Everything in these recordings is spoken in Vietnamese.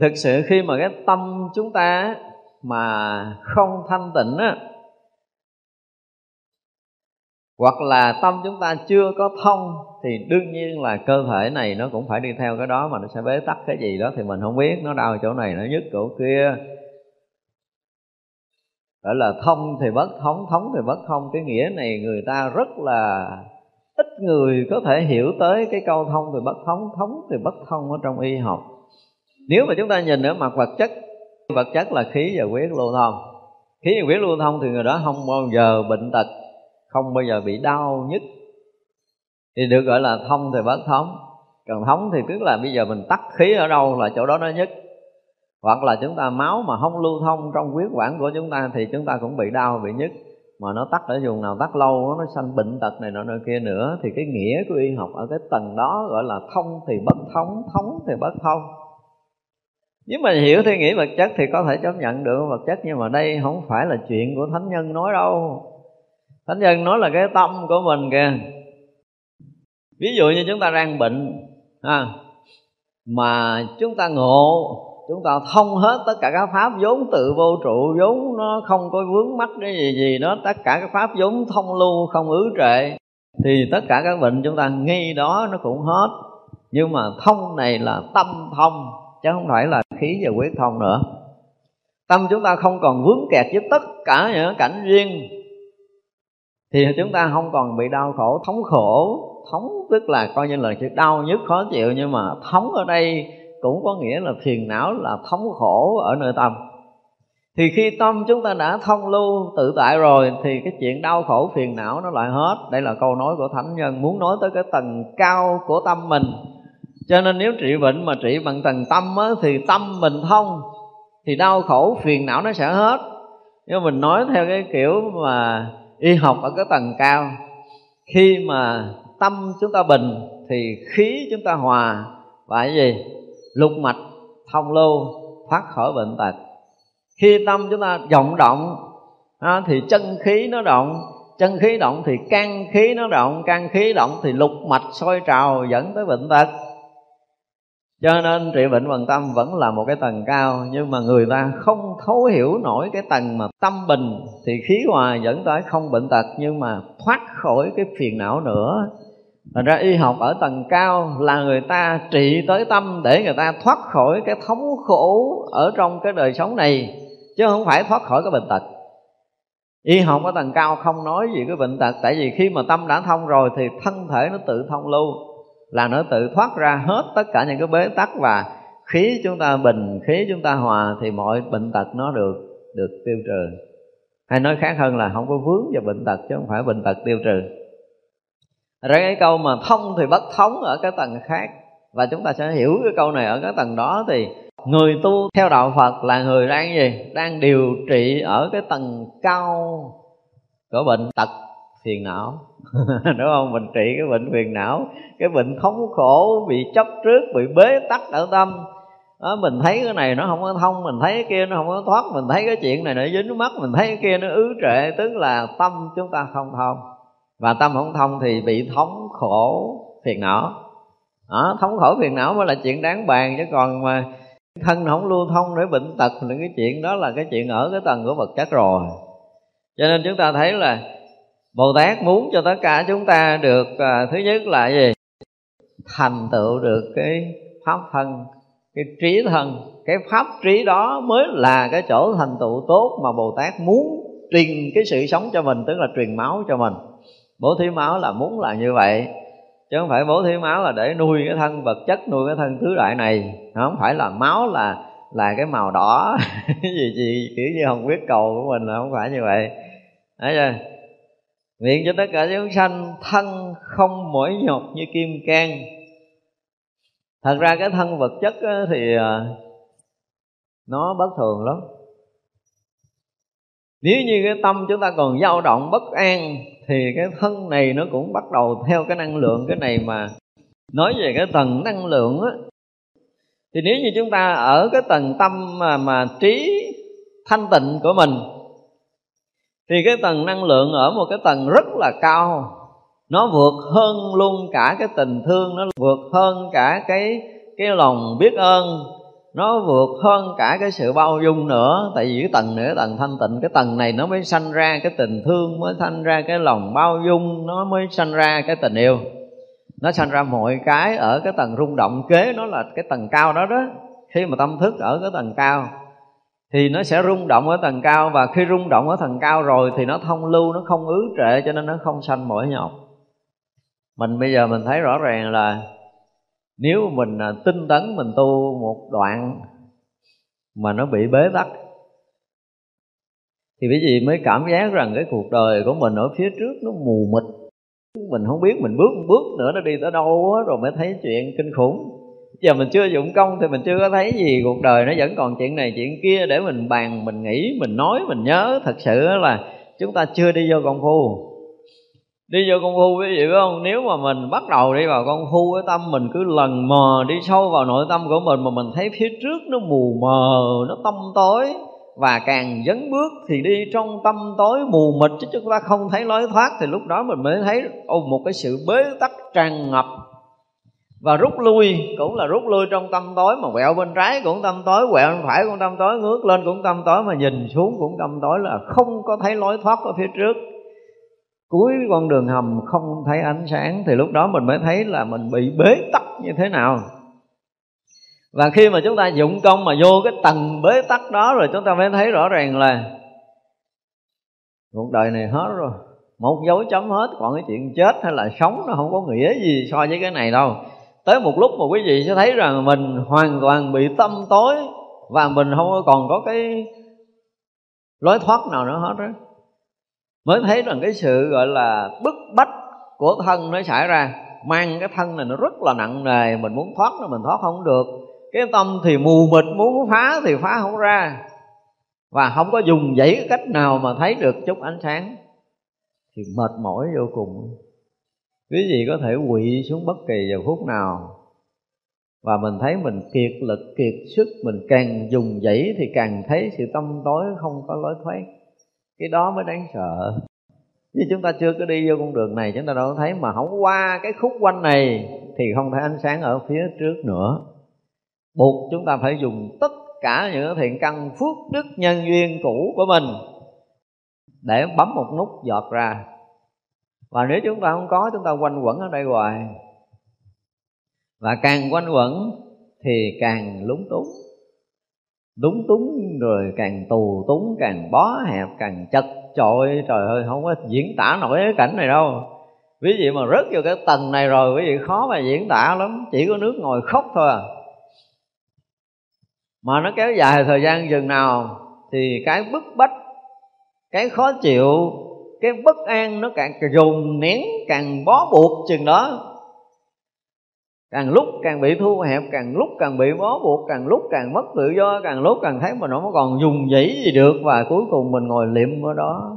thực sự khi mà cái tâm chúng ta mà không thanh tịnh á, hoặc là tâm chúng ta chưa có thông, thì đương nhiên là cơ thể này nó cũng phải đi theo cái đó mà nó sẽ bế tắc cái gì đó thì mình không biết nó đau chỗ này, nó nhức chỗ kia. Gọi là thông thì bất thống thống thì bất thông cái nghĩa này người ta rất là ít người có thể hiểu tới cái câu thông thì bất thống thống thì bất thông ở trong y học nếu mà chúng ta nhìn ở mặt vật chất vật chất là khí và huyết lưu thông. Khí và huyết lưu thông thì người đó không bao giờ bệnh tật không bao giờ bị đau nhức. Thì được gọi là thông thì bất thống. Còn thống thì tức là bây giờ mình tắt khí ở đâu là chỗ đó nó nhất, hoặc là chúng ta máu mà không lưu thông trong huyết quản của chúng ta thì chúng ta cũng bị đau bị nhức. Mà nó tắt ở vùng nào tắt lâu nó sanh bệnh tật này nọ nơi kia nữa thì cái nghĩa của y học ở cái tầng đó gọi là thông thì bất thống thống thì bất thông nếu mà hiểu theo nghĩ vật chất thì có thể chấp nhận được vật chất nhưng mà đây không phải là chuyện của thánh nhân nói đâu. Thánh nhân nói là cái tâm của mình kìa. Ví dụ như chúng ta đang bệnh ha, mà chúng ta ngộ chúng ta thông hết tất cả các pháp vốn tự vô trụ vốn nó không có vướng mắc cái gì gì đó tất cả các pháp vốn thông lưu không ứ trệ thì tất cả các bệnh chúng ta ngay đó nó cũng hết. Nhưng mà thông này là tâm thông chứ không phải là khí và huyết thông nữa. Tâm chúng ta không còn vướng kẹt với tất cả những cảnh riêng. Thì chúng ta không còn bị đau khổ, thống khổ. Thống tức là coi như là chữ đau nhức, khó chịu, nhưng mà thống ở đây cũng có nghĩa là phiền não, là thống khổ ở nơi tâm. Thì khi tâm chúng ta đã thông lưu tự tại rồi, thì cái chuyện đau khổ, phiền não nó lại hết. Đây là câu nói của thánh nhân muốn nói tới cái tầng cao của tâm mình cho nên nếu trị bệnh mà trị bằng tầng tâm á, thì tâm mình thông thì đau khổ phiền não nó sẽ hết. Nhưng mình nói theo cái kiểu mà y học ở cái tầng cao khi mà tâm chúng ta bình thì khí chúng ta hòa và cái gì? Lục mạch thông lưu thoát khỏi bệnh tật. Khi tâm chúng ta vọng động á, thì chân khí nó động chân khí động thì can khí nó động can khí động thì lục mạch sôi trào dẫn tới bệnh tật cho nên trị bệnh bằng tâm vẫn là một cái tầng cao, nhưng mà người ta không thấu hiểu nổi cái tầng mà tâm bình, thì khí hòa dẫn tới không bệnh tật, nhưng mà thoát khỏi cái phiền não nữa. Thành ra y học ở tầng cao là người ta trị tới tâm để người ta thoát khỏi cái thống khổ ở trong cái đời sống này, chứ không phải thoát khỏi cái bệnh tật. Y học ở tầng cao không nói gì cái bệnh tật, tại vì khi mà tâm đã thông rồi thì thân thể nó tự thông lưu là nó tự thoát ra hết tất cả những cái bế tắc và khí chúng ta bình, khí chúng ta hòa thì mọi bệnh tật nó được được tiêu trừ. Hay nói khác hơn là không có vướng vào bệnh tật chứ không phải bệnh tật tiêu trừ. Ra cái câu mà thông thì bất thống ở cái tầng khác. Và chúng ta sẽ hiểu cái câu này ở cái tầng đó thì người tu theo đạo Phật là người đang gì? Đang điều trị ở cái tầng cao của bệnh tật phiền não. Đúng không? Mình trị cái bệnh phiền não. Cái bệnh thống khổ bị chấp trước bị bế tắc ở tâm. Đó, mình thấy cái này nó không có thông mình thấy cái kia nó không có thoát. Mình thấy cái chuyện này nó dính mắt mình thấy cái kia nó ứ trệ tức là tâm chúng ta không thông. Và tâm không thông thì bị thống khổ phiền não. Đó, thống khổ phiền não mới là chuyện đáng bàn chứ còn mà thân không lưu thông để bệnh tật là cái chuyện đó là cái chuyện ở cái tầng của vật chất rồi. Cho nên chúng ta thấy là Bồ Tát muốn cho tất cả chúng ta được à, thứ nhất là gì? Thành tựu được cái pháp thân, cái trí thân, cái pháp trí đó mới là cái chỗ thành tựu tốt mà Bồ Tát muốn truyền cái sự sống cho mình, tức là truyền máu cho mình. Bố thí máu là muốn là như vậy chứ không phải bố thí máu là để nuôi cái thân vật chất nuôi cái thân tứ đại này. Không phải là máu là là cái màu đỏ. Gì gì kiểu như hồng huyết cầu của mình là không phải như vậy. Thấy chưa? Nguyện cho tất cả chúng sanh thân không mỏi nhọc như kim can Thật ra cái thân vật chất thì à, nó bất thường lắm. Nếu như cái tâm chúng ta còn dao động bất an Thì cái thân này nó cũng bắt đầu theo cái năng lượng Cái này mà. Nói về cái tầng năng lượng á Thì nếu như chúng ta ở cái tầng tâm mà, mà trí thanh tịnh của mình thì cái tầng năng lượng ở một cái tầng rất là cao. Nó vượt hơn luôn cả cái tình thương, nó vượt hơn cả cái cái lòng biết ơn, nó vượt hơn cả cái sự bao dung nữa. Tại vì cái tầng nữa tầng thanh tịnh, cái tầng này nó mới sanh ra cái tình thương, mới sanh ra cái lòng bao dung, nó mới sanh ra cái tình yêu. Nó sanh ra mọi cái ở cái tầng rung động, kế nó là cái tầng cao đó đó. Khi mà tâm thức ở cái tầng cao thì nó sẽ rung động ở tầng cao và khi rung động ở tầng cao rồi thì nó thông lưu nó không ứ trệ cho nên nó không sanh mỗi nhọc. Mình bây giờ mình thấy rõ ràng là nếu mình à, tinh tấn mình tu một đoạn mà nó bị bế tắc thì cái gì mới cảm giác rằng cái cuộc đời của mình ở phía trước nó mù mịt. Mình không biết mình bước một bước nữa nó đi tới đâu đó, rồi mới thấy chuyện kinh khủng giờ mình chưa dụng công thì mình chưa có thấy gì. Cuộc đời nó vẫn còn chuyện này chuyện kia để mình bàn, mình nghĩ, mình nói, mình nhớ. Thật sự là chúng ta chưa đi vô công phu. Đi vô công phu, quý vị biết không? Nếu mà mình bắt đầu đi vào công phu cái tâm mình cứ lần mò đi sâu vào nội tâm của mình mà mình thấy phía trước nó mù mờ, nó tâm tối và càng dấn bước thì đi trong tâm tối mù mịt chứ chúng ta không thấy lối thoát thì lúc đó mình mới thấy, ô, một cái sự bế tắc tràn ngập và rút lui, cũng là rút lui trong tâm tối, mà quẹo bên trái cũng tâm tối, quẹo bên phải cũng tâm tối, ngước lên cũng tâm tối, mà nhìn xuống cũng tâm tối là không có thấy lối thoát ở phía trước. Cuối con đường hầm không thấy ánh sáng, thì lúc đó mình mới thấy là mình bị bế tắc như thế nào. Và khi mà chúng ta dụng công mà vô cái tầng bế tắc đó rồi chúng ta mới thấy rõ ràng là cuộc đời này hết rồi. Một dấu chấm hết, còn cái chuyện chết hay là sống nó không có nghĩa gì so với cái này đâu tới một lúc mà quý vị sẽ thấy rằng mình hoàn toàn bị tâm tối và mình không còn có cái lối thoát nào nữa hết đó mới thấy rằng cái sự, gọi là, bức bách của thân nó xảy ra, mang cái thân này nó rất là nặng nề, mình muốn thoát nó mình thoát không được. Cái tâm thì mù mịt, muốn phá thì phá không ra. Và không có dùng dãy cách nào mà thấy được chút ánh sáng. Thì mệt mỏi vô cùng quý vị có thể quỵ xuống bất kỳ giờ phút nào. Và mình thấy mình kiệt lực, kiệt sức, mình càng dùng dãy thì càng thấy sự tâm tối không có lối thoát. Cái đó mới đáng sợ. Chứ chúng ta chưa có đi vô con đường này, chúng ta đâu thấy mà không qua cái khúc quanh này thì không thấy ánh sáng ở phía trước nữa. Buộc chúng ta phải dùng tất cả những thiện căn phước đức nhân duyên cũ của mình để bấm một nút giọt ra và nếu chúng ta không có, chúng ta quanh quẩn ở đây hoài. Và càng quanh quẩn thì càng lúng túng. Đúng túng rồi càng tù túng, càng bó hẹp, càng chật chội. Trời ơi, không có diễn tả nổi cái cảnh này đâu. Ví dụ mà rớt vô cái tầng này rồi, quý vị khó mà diễn tả lắm. Chỉ có nước ngồi khóc thôi à. Mà nó kéo dài thời gian chừng nào thì cái bức bách, cái khó chịu cái bất an nó càng dồn nén, càng bó buộc chừng đó. Càng lúc càng bị thu hẹp, càng lúc càng bị bó buộc, càng lúc càng mất tự do, càng lúc càng thấy mình không còn dùng dĩ gì được. Và cuối cùng mình ngồi liệm ở đó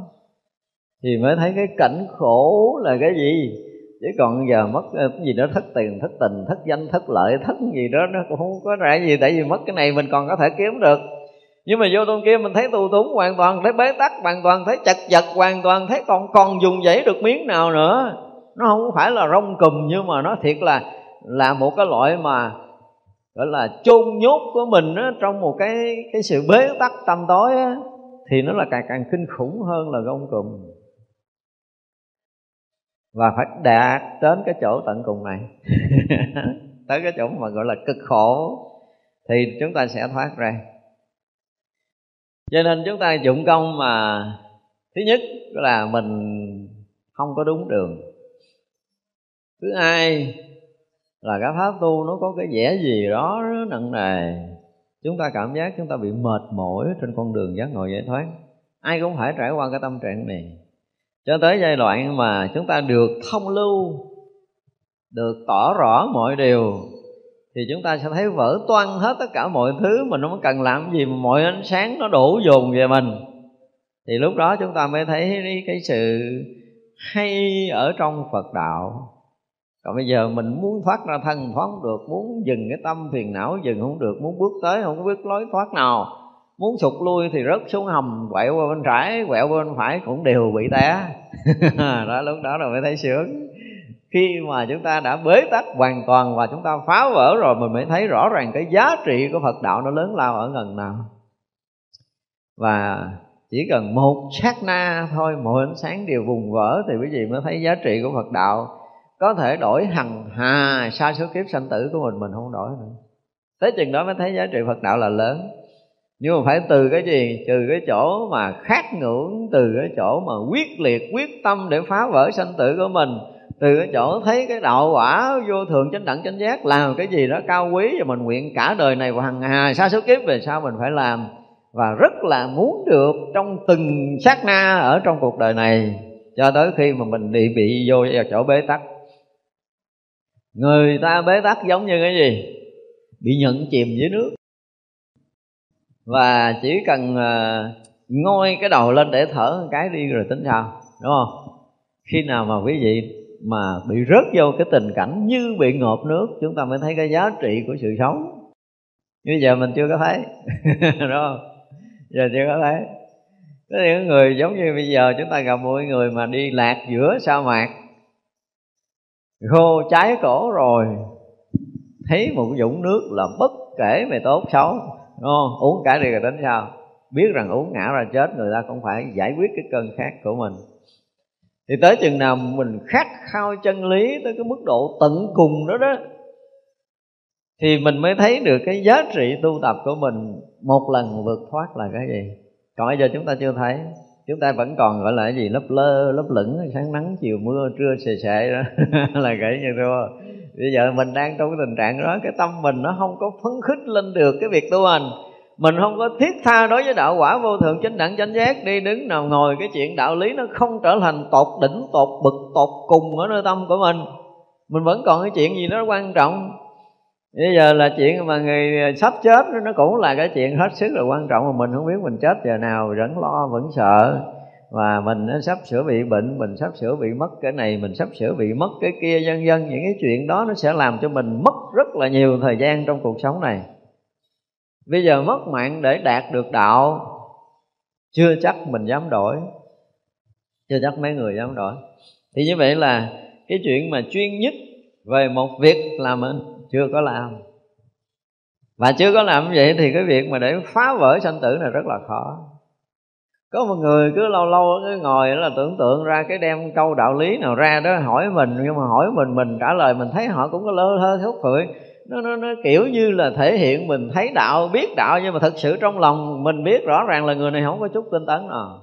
thì mới thấy cái cảnh khổ là cái gì? Chứ còn giờ mất ờ, cái gì đó, thất tiền, thất tình, thất danh, thất lợi, thất gì đó, nó cũng không có ra gì. Tại vì mất cái này mình còn có thể kiếm được nhưng mà vô trong kia mình thấy tù túng hoàn toàn thấy bế tắc hoàn toàn thấy chật vật hoàn toàn thấy còn còn dùng dãy được miếng nào nữa. Nó không phải là rong cùm nhưng mà nó thiệt là là một cái loại mà gọi là chôn nhốt của mình đó, trong một cái cái sự bế tắc tâm tối á, thì nó là càng càng kinh khủng hơn là gông cùm. Và phải đạt đến cái chỗ tận cùng này. Tới cái chỗ mà gọi là cực khổ thì chúng ta sẽ thoát ra cho nên chúng ta dụng công mà thứ nhất là mình không có đúng đường. Thứ hai là cái pháp tu nó có cái vẻ gì đó rất nặng nề. Chúng ta cảm giác chúng ta bị mệt mỏi trên con đường giác ngộ giải thoát. Ai cũng phải trải qua cái tâm trạng này. Cho tới giai đoạn mà chúng ta được thông lưu, được tỏ rõ mọi điều thì chúng ta sẽ thấy vỡ toan hết tất cả mọi thứ mà không cần làm gì mà mọi ánh sáng nó đổ dồn về mình. Thì lúc đó chúng ta mới thấy cái sự hay ở trong Phật đạo. Còn bây giờ mình muốn thoát ra thân thoát không được, muốn dừng cái tâm phiền não, dừng không được, muốn bước tới không biết lối thoát nào. Muốn sụt lui thì rớt xuống hầm, quẹo qua bên trái, quẹo qua bên phải cũng đều bị té. Đó, lúc đó rồi mới thấy sướng khi mà chúng ta đã bế tắc hoàn toàn và chúng ta phá vỡ rồi, mình mới thấy rõ ràng cái giá trị của Phật đạo nó lớn lao ở gần nào. Và chỉ cần một sát na thôi, một ánh sáng đều vùng vỡ thì quý vị mới thấy giá trị của Phật đạo có thể đổi hằng hà xa số kiếp sanh tử của mình mình không đổi nữa. Tới chừng đó mới thấy giá trị Phật đạo là lớn. Nhưng mà phải từ cái gì? Từ cái chỗ mà khát ngưỡng, từ cái chỗ mà quyết liệt, quyết tâm để phá vỡ sanh tử của mình từ cái chỗ thấy cái đạo quả vô thường chánh đẳng chánh giác làm cái gì đó cao quý và mình nguyện cả đời này và hằng hà xa số kiếp về sau mình phải làm và rất là muốn được trong từng sát na ở trong cuộc đời này cho tới khi mà mình bị bị vô vào chỗ bế tắc. Người ta bế tắc giống như cái gì? Bị nhận chìm dưới nước. Và chỉ cần uh, cái đầu lên để thở một cái đi rồi tính sao đúng không? Khi nào mà quý vị mà bị rớt vô cái tình cảnh như bị ngộp nước, chúng ta mới thấy cái giá trị của sự sống. Như giờ mình chưa có thấy, đúng không? Giờ chưa có thấy. Có những người giống như bây giờ, chúng ta gặp một người mà đi lạc giữa sa mạc khô cháy cổ rồi, thấy một dũng nước là bất kể về tốt xấu, đúng không? Uống cả đi rồi tính sao? Biết rằng uống ngã ra chết, người ta cũng phải giải quyết cái cơn khát của mình thì tới chừng nào mình khát khao chân lý tới cái mức độ tận cùng đó đó, thì mình mới thấy được cái giá trị tu tập của mình một lần vượt thoát là cái gì. Còn bây giờ chúng ta chưa thấy. Chúng ta vẫn còn gọi là cái gì? Lấp lơ lấp lửng, sáng nắng, chiều mưa, trưa sề sệ đó. Là kể như thua bây giờ mình đang trong cái tình trạng đó, cái tâm mình nó không có phấn khích lên được cái việc tu hành mình không có thiết tha đối với đạo quả vô thượng chánh đẳng chánh giác, đi đứng nào ngồi, cái chuyện đạo lý nó không trở thành tột đỉnh, tột bực, tột cùng ở nơi tâm của mình. Mình vẫn còn cái chuyện gì đó quan trọng. Bây giờ là chuyện mà người sắp chết, nó cũng là cái chuyện hết sức là quan trọng mà mình không biết mình chết giờ nào vẫn lo, vẫn sợ. Và mình nó sắp sửa bị bệnh, mình sắp sửa bị mất cái này, mình sắp sửa bị mất cái kia, vân vân. Những cái chuyện đó nó sẽ làm cho mình mất rất là nhiều thời gian trong cuộc sống này bây giờ mất mạng để đạt được đạo. Chưa chắc mình dám đổi. Chưa chắc mấy người dám đổi. Thì như vậy là cái chuyện mà chuyên nhất về một việc là mình chưa có làm. Và chưa có làm vậy thì cái việc mà để phá vỡ sanh tử này rất là khó. Có một người cứ lâu lâu cứ ngồi là tưởng tượng ra cái đem câu đạo lý nào ra đó hỏi mình, nhưng mà hỏi mình mình trả lời mình thấy họ cũng có lơ thơ thốt phượng nó, nó, nó kiểu như là thể hiện mình thấy đạo biết đạo nhưng mà thật sự trong lòng mình biết rõ ràng là người này không có chút tinh tấn nào.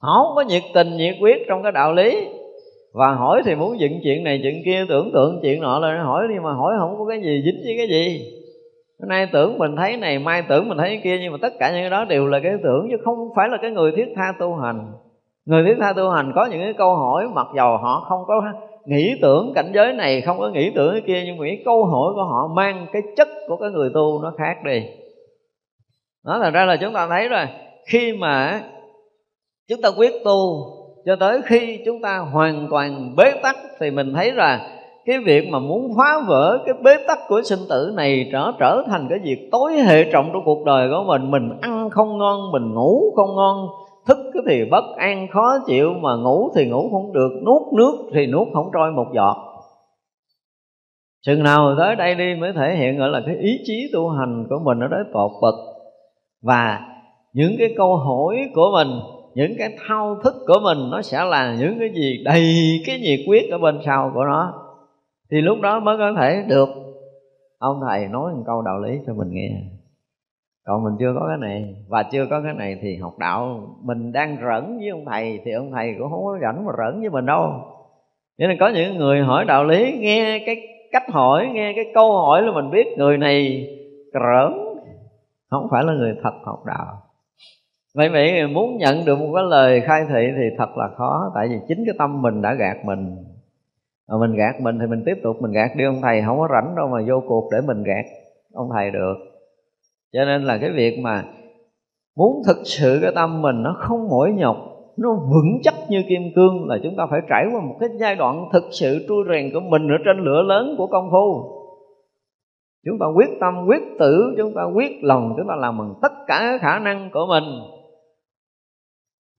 Không có nhiệt tình nhiệt quyết trong cái đạo lý. Và hỏi thì muốn dựng chuyện này chuyện kia tưởng tượng chuyện nọ là hỏi đi mà hỏi không có cái gì dính với cái gì. Hôm nay tưởng mình thấy này mai tưởng mình thấy cái kia nhưng mà tất cả những cái đó đều là cái tưởng chứ không phải là cái người thiết tha tu hành. Người thiết tha tu hành có những cái câu hỏi mặc dầu họ không có nghĩ tưởng cảnh giới này không có nghĩ tưởng cái kia, nhưng mà cái câu hỏi của họ mang cái chất của cái người tu nó khác đi. Đó, thành ra là chúng ta thấy rồi, khi mà chúng ta quyết tu cho tới khi chúng ta hoàn toàn bế tắc thì mình thấy là cái việc mà muốn phá vỡ cái bế tắc của sinh tử này trở trở thành cái việc tối hệ trọng trong cuộc đời của mình mình ăn không ngon, mình ngủ không ngon thức thì bất an, khó chịu, mà ngủ thì ngủ không được, nuốt nước thì nuốt không trôi một giọt. Chừng nào tới đây đi mới thể hiện, gọi là, cái ý chí tu hành của mình nó đấy tột bậc và những cái câu hỏi của mình, những cái thao thức của mình, nó sẽ là những cái gì đầy cái nhiệt quyết ở bên sau của nó. Thì lúc đó mới có thể được. Ông thầy nói một câu đạo lý cho mình nghe còn mình chưa có cái này. Và chưa có cái này thì học đạo mình đang rẫn với ông thầy thì ông thầy cũng không có rảnh mà rẫn với mình đâu. Cho nên có những người hỏi đạo lý, nghe cái cách hỏi, nghe cái câu hỏi là mình biết người này rỡn không phải là người thật học đạo. Vậy vậy muốn nhận được một cái lời khai thị thì thật là khó, tại vì chính cái tâm mình đã gạt mình. Mà mình gạt mình thì mình tiếp tục mình gạt đi ông thầy, không có rảnh đâu mà vô cuộc để mình gạt ông thầy được cho nên là cái việc mà muốn thực sự cái tâm mình nó không mỏi nhọc, nó vững chắc như kim cương là chúng ta phải trải qua một cái giai đoạn thực sự trui rèn của mình ở trên lửa lớn của công phu. Chúng ta quyết tâm, quyết tử, chúng ta quyết lòng, chúng ta làm bằng tất cả khả năng của mình.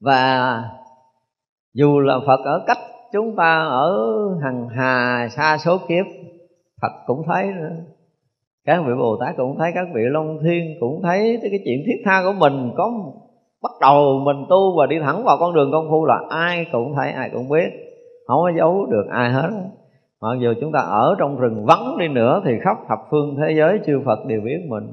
Và dù là phật ở cách chúng ta ở hằng hà, xa số kiếp, Phật cũng thấy nữa các vị Bồ Tát cũng thấy, các vị Long Thiên cũng thấy cái chuyện thiết tha của mình có bắt đầu mình tu và đi thẳng vào con đường công phu là ai cũng thấy, ai cũng biết, không có giấu được ai hết. Mặc dù chúng ta ở trong rừng vắng đi nữa thì khắp thập phương thế giới chư Phật đều biết mình.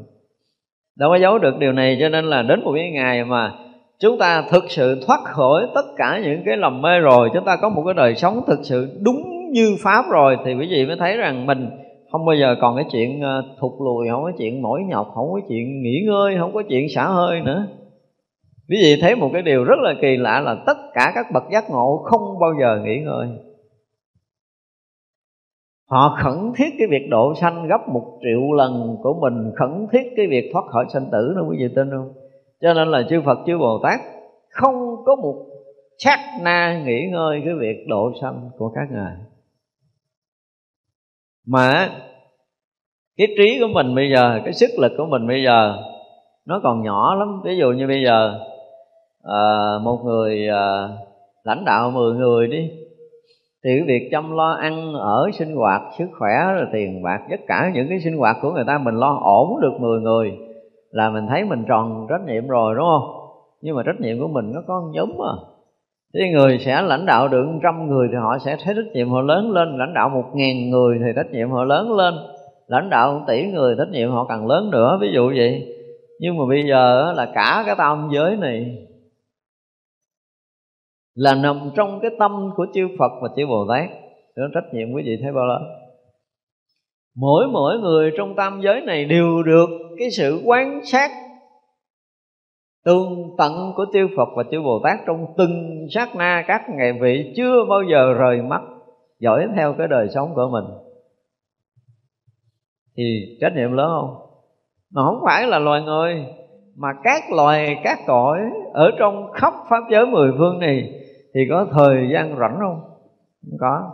Đâu có giấu được điều này, cho nên là đến một cái ngày mà chúng ta thực sự thoát khỏi tất cả những cái lầm mê rồi, chúng ta có một cái đời sống thực sự đúng như pháp rồi, thì quý vị mới thấy rằng mình không bao giờ còn cái chuyện ờ, thụt lùi, không có chuyện mỏi nhọc, không có chuyện nghỉ ngơi, không có chuyện xả hơi nữa. Quý vị thấy một cái điều rất là kỳ lạ là tất cả các bậc giác ngộ không bao giờ nghỉ ngơi. Họ khẩn thiết cái việc độ sanh gấp một triệu lần của mình, khẩn thiết cái việc thoát khỏi sanh tử nữa, quý vị tin không? Cho nên là chư Phật, chư Bồ Tát không có một sát na nghỉ ngơi cái việc độ sanh của các ngài mà cái trí của mình bây giờ cái sức lực của mình bây giờ nó còn nhỏ lắm. Ví dụ như bây giờ à, một người à, lãnh đạo 10 người đi thì cái việc chăm lo ăn ở sinh hoạt sức khỏe rồi tiền bạc tất cả những cái sinh hoạt của người ta mình lo ổn được 10 người là mình thấy mình tròn trách nhiệm rồi đúng không? Nhưng mà trách nhiệm của mình nó có nhóm à thế người sẽ lãnh đạo được trăm người thì họ sẽ thấy trách nhiệm họ lớn lên. Lãnh đạo một ngàn người thì trách nhiệm họ lớn lên. Lãnh đạo tỷ người trách nhiệm họ càng lớn nữa. Ví dụ vậy. Nhưng mà bây giờ là cả cái tam giới này là nằm trong cái tâm của chư Phật và chư Bồ Tát. Đó, trách nhiệm quý vị thấy bao lớn mỗi mỗi người trong tam giới này đều được cái sự quan sát tương tận của chư Phật và chư Bồ Tát trong từng sát na các ngày vị chưa bao giờ rời mắt dõi theo cái đời sống của mình. Thì trách nhiệm lớn không? Mà không phải là loài người, mà các loài, các cõi ở trong khắp pháp giới mười phương này thì có thời gian rảnh không? Không có.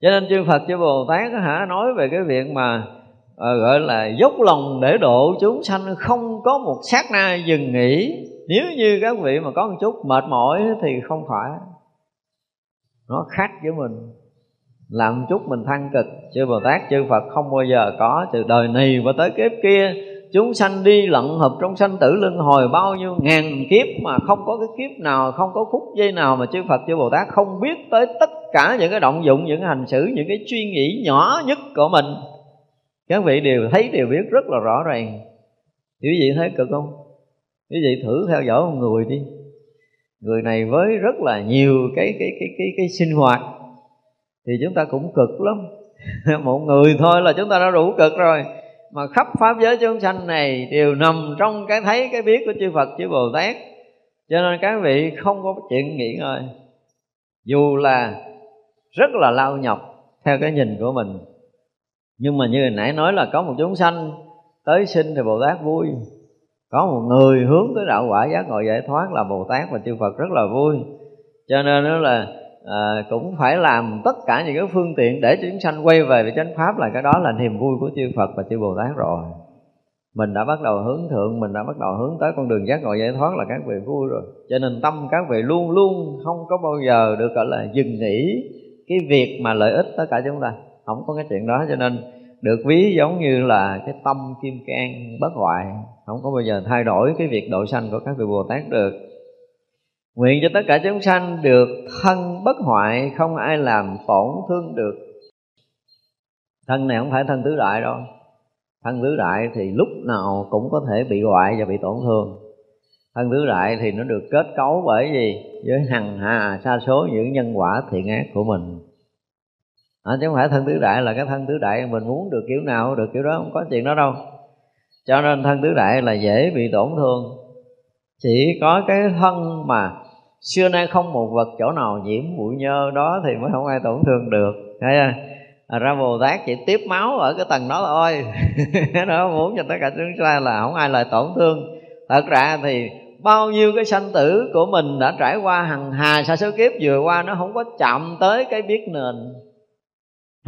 Cho nên chư Phật, chư Bồ Tát hả, nói về cái việc mà à, gọi là dốc lòng để độ chúng sanh không có một sát na dừng nghỉ. Nếu như các vị mà có một chút mệt mỏi thì không phải. Nó khác với mình. Làm chút mình thăng cực chư Bồ Tát chư Phật không bao giờ có từ đời này và tới kiếp kia. Chúng sanh đi lận hợp trong sanh tử luân hồi bao nhiêu ngàn kiếp mà không có cái kiếp nào không có phút giây nào mà chư Phật chư Bồ Tát không biết tới tất cả những cái động dụng những cái hành xử những cái suy nghĩ nhỏ nhất của mình các vị đều thấy đều biết rất là rõ ràng. Quý vị thấy cực không quý vị thử theo dõi một người đi. Người này với rất là nhiều cái cái cái cái cái sinh hoạt thì chúng ta cũng cực lắm. Một người thôi là chúng ta đã đủ cực rồi. Mà khắp pháp giới chúng sanh này đều nằm trong cái thấy, cái biết của chư Phật, chư Bồ Tát. Cho nên các vị không có chuyện nghỉ ngơi dù là rất là lao nhọc theo cái nhìn của mình nhưng mà như hồi nãy nói là có một chúng sanh tới sinh thì Bồ Tát vui. Có một người hướng tới đạo quả giác ngộ giải thoát là Bồ Tát và chư Phật rất là vui. Cho nên đó là à, cũng phải làm tất cả những cái phương tiện để chúng sanh quay về với chánh pháp là cái đó là niềm vui của chư Phật và chư Bồ Tát rồi. Mình đã bắt đầu hướng thượng mình đã bắt đầu hướng tới con đường giác ngộ giải thoát là các vị vui rồi. Cho nên tâm các vị luôn luôn không có bao giờ được gọi là dừng nghỉ cái việc mà lợi ích tất cả chúng ta không có cái chuyện đó, cho nên được ví giống như là cái tâm kim cang bất hoại. Không có bao giờ thay đổi cái việc độ sanh của các vị bồ tát được. Nguyện cho tất cả chúng sanh được thân bất hoại, Không ai làm tổn thương được. Thân này không phải thân tứ đại đâu. Thân tứ đại thì lúc nào cũng có thể bị hoại và bị tổn thương. Thân tứ đại thì nó được kết cấu bởi gì? Với hằng hà, sa số, những nhân quả thiện ác của mình à, Chứ không phải thân tứ đại là cái thân tứ đại Mình muốn được kiểu nào được kiểu đó Không có chuyện đó đâu. Cho nên thân tứ đại là dễ bị tổn thương. Chỉ có cái thân mà xưa nay không một vật chỗ nào nhiễm bụi nhơ đó thì mới không ai tổn thương được thấy à, ra bồ tát chỉ tiếp máu ở cái tầng đó thôi. Nó muốn cho tất cả chúng ta là không ai lại tổn thương. Thật ra thì bao nhiêu cái sanh tử của mình đã trải qua hằng hà sa số kiếp vừa qua nó không có chạm tới cái biết nền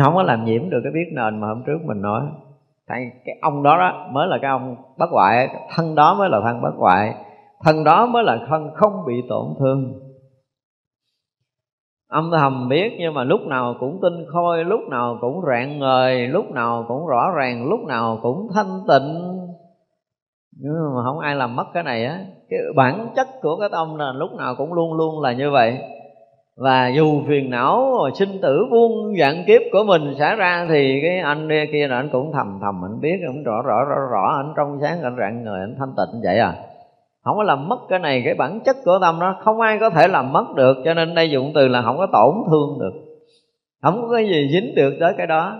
không có làm nhiễm được cái biết nền mà hôm trước mình nói. Tại cái ông đó, đó mới là cái ông bất hoại thân đó mới là thân bất hoại thân đó mới là thân không bị tổn thương. Âm thầm biết nhưng mà lúc nào cũng tinh khôi lúc nào cũng rạng ngời lúc nào cũng rõ ràng lúc nào cũng thanh tịnh. Nhưng mà không ai làm mất cái này á. Cái bản chất của cái tâm là lúc nào cũng luôn luôn là như vậy và dù phiền não, sinh tử buông dạng kiếp của mình xảy ra thì cái anh kia là anh cũng thầm thầm, anh biết, anh rõ rõ rõ rõ, anh trong sáng, anh rạng người anh thanh tịnh vậy à. Không có làm mất cái này, cái bản chất của tâm đó, không ai có thể làm mất được, cho nên đây dụng từ là không có tổn thương được. Không có cái gì dính được tới cái đó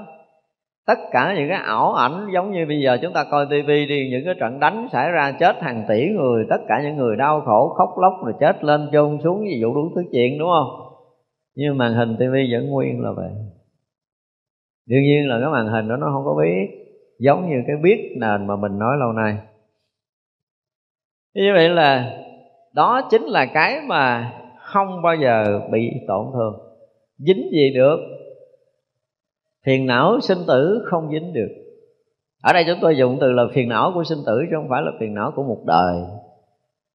tất cả những cái ảo ảnh giống như bây giờ chúng ta coi tivi đi, những cái trận đánh xảy ra chết hàng tỷ người, tất cả những người đau khổ, khóc lóc rồi chết lên chôn xuống ví dụ đủ thứ chuyện, đúng không? Nhưng màn hình tivi vẫn nguyên là vậy. Đương nhiên là cái màn hình đó nó không có biết, giống như cái biết nền mà mình nói lâu nay. Như vậy là đó chính là cái mà không bao giờ bị tổn thương. Dính gì được phiền não sinh tử không dính được. Ở đây chúng tôi dùng từ là phiền não của sinh tử chứ không phải là phiền não của một đời.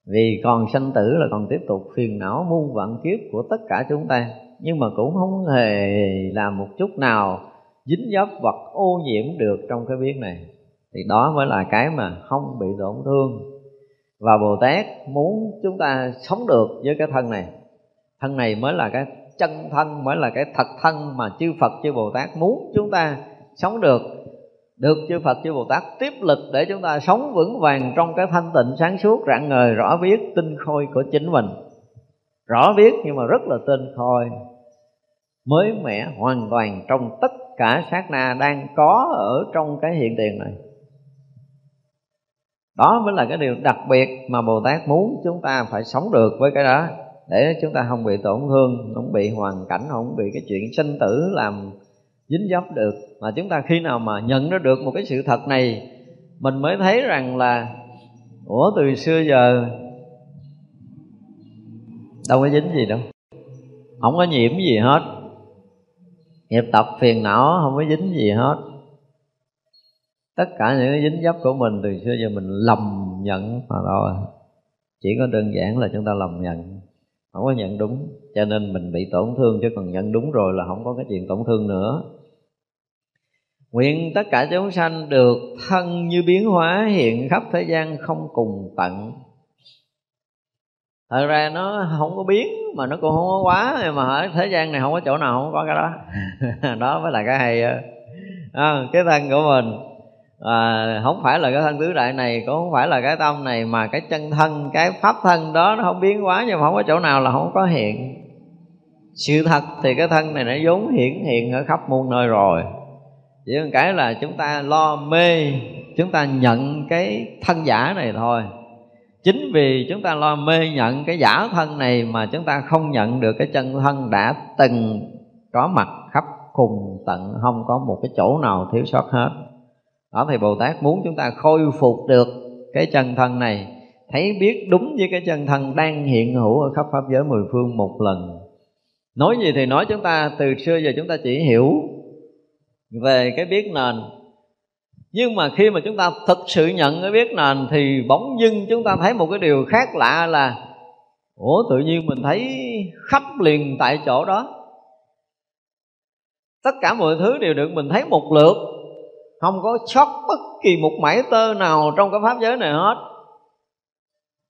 Vì còn sanh tử là còn tiếp tục phiền não muôn vạn kiếp của tất cả chúng ta. Nhưng mà cũng không hề làm một chút nào dính dấp vật ô nhiễm được trong cái biết này. Thì đó mới là cái mà không bị tổn thương. Và bồ tát muốn chúng ta sống được với cái thân này. Thân này mới là cái chân thân mới là cái thật thân mà chư phật, chư bồ tát muốn chúng ta sống được. Được chư Phật, chư Bồ Tát tiếp lực để chúng ta sống vững vàng trong cái thanh tịnh sáng suốt, rạng ngời, rõ biết tinh khôi của chính mình. Rõ biết nhưng mà rất là tinh khôi, mới mẻ hoàn toàn trong tất cả sát na đang có ở trong cái hiện tiền này. Đó mới là cái điều đặc biệt mà bồ tát muốn chúng ta phải sống được với cái đó để chúng ta không bị tổn thương, không bị hoàn cảnh, không bị cái chuyện sinh tử làm dính dấp được. Mà chúng ta khi nào mà nhận ra được một cái sự thật này, mình mới thấy rằng là, ủa, từ xưa giờ đâu có dính gì đâu. Không có nhiễm gì hết. Nghiệp tập phiền não không có dính gì hết. Tất cả những cái dính dấp của mình từ xưa giờ mình lầm nhận mà thôi. Chỉ có đơn giản là chúng ta lầm nhận không có nhận đúng. Cho nên mình bị tổn thương chứ còn nhận đúng rồi là không có cái chuyện tổn thương nữa. Nguyện tất cả chúng sanh được thân như biến hóa hiện khắp thế gian không cùng tận. Thật ra nó không có biến mà nó cũng không có quá. Mà ở thế gian này không có chỗ nào không có cái đó. Đó mới là cái hay à, cái thân của mình à, không phải là cái thân tứ đại này cũng không phải là cái tâm này mà cái chân thân cái pháp thân đó nó không biến hóa nhưng mà không có chỗ nào là không có hiện. Sự thật thì cái thân này nó vốn hiển hiện ở khắp muôn nơi rồi. Chỉ một cái là chúng ta lo mê chúng ta nhận cái thân giả này thôi. Chính vì chúng ta lo mê nhận cái giả thân này mà chúng ta không nhận được cái chân thân đã từng có mặt khắp cùng tận không có một cái chỗ nào thiếu sót hết đó thì bồ tát muốn chúng ta khôi phục được cái chân thân này, thấy biết đúng với cái chân thân đang hiện hữu ở khắp pháp giới mười phương một lần. Nói gì thì nói chúng ta, từ xưa giờ chúng ta chỉ hiểu về cái biết nền. Nhưng mà khi mà chúng ta thực sự nhận cái biết nền thì bỗng dưng chúng ta thấy một cái điều khác lạ là, ủa, tự nhiên mình thấy khắp liền tại chỗ đó. Tất cả mọi thứ đều được mình thấy một lượt không có sót bất kỳ một mảy tơ nào trong cái pháp giới này hết.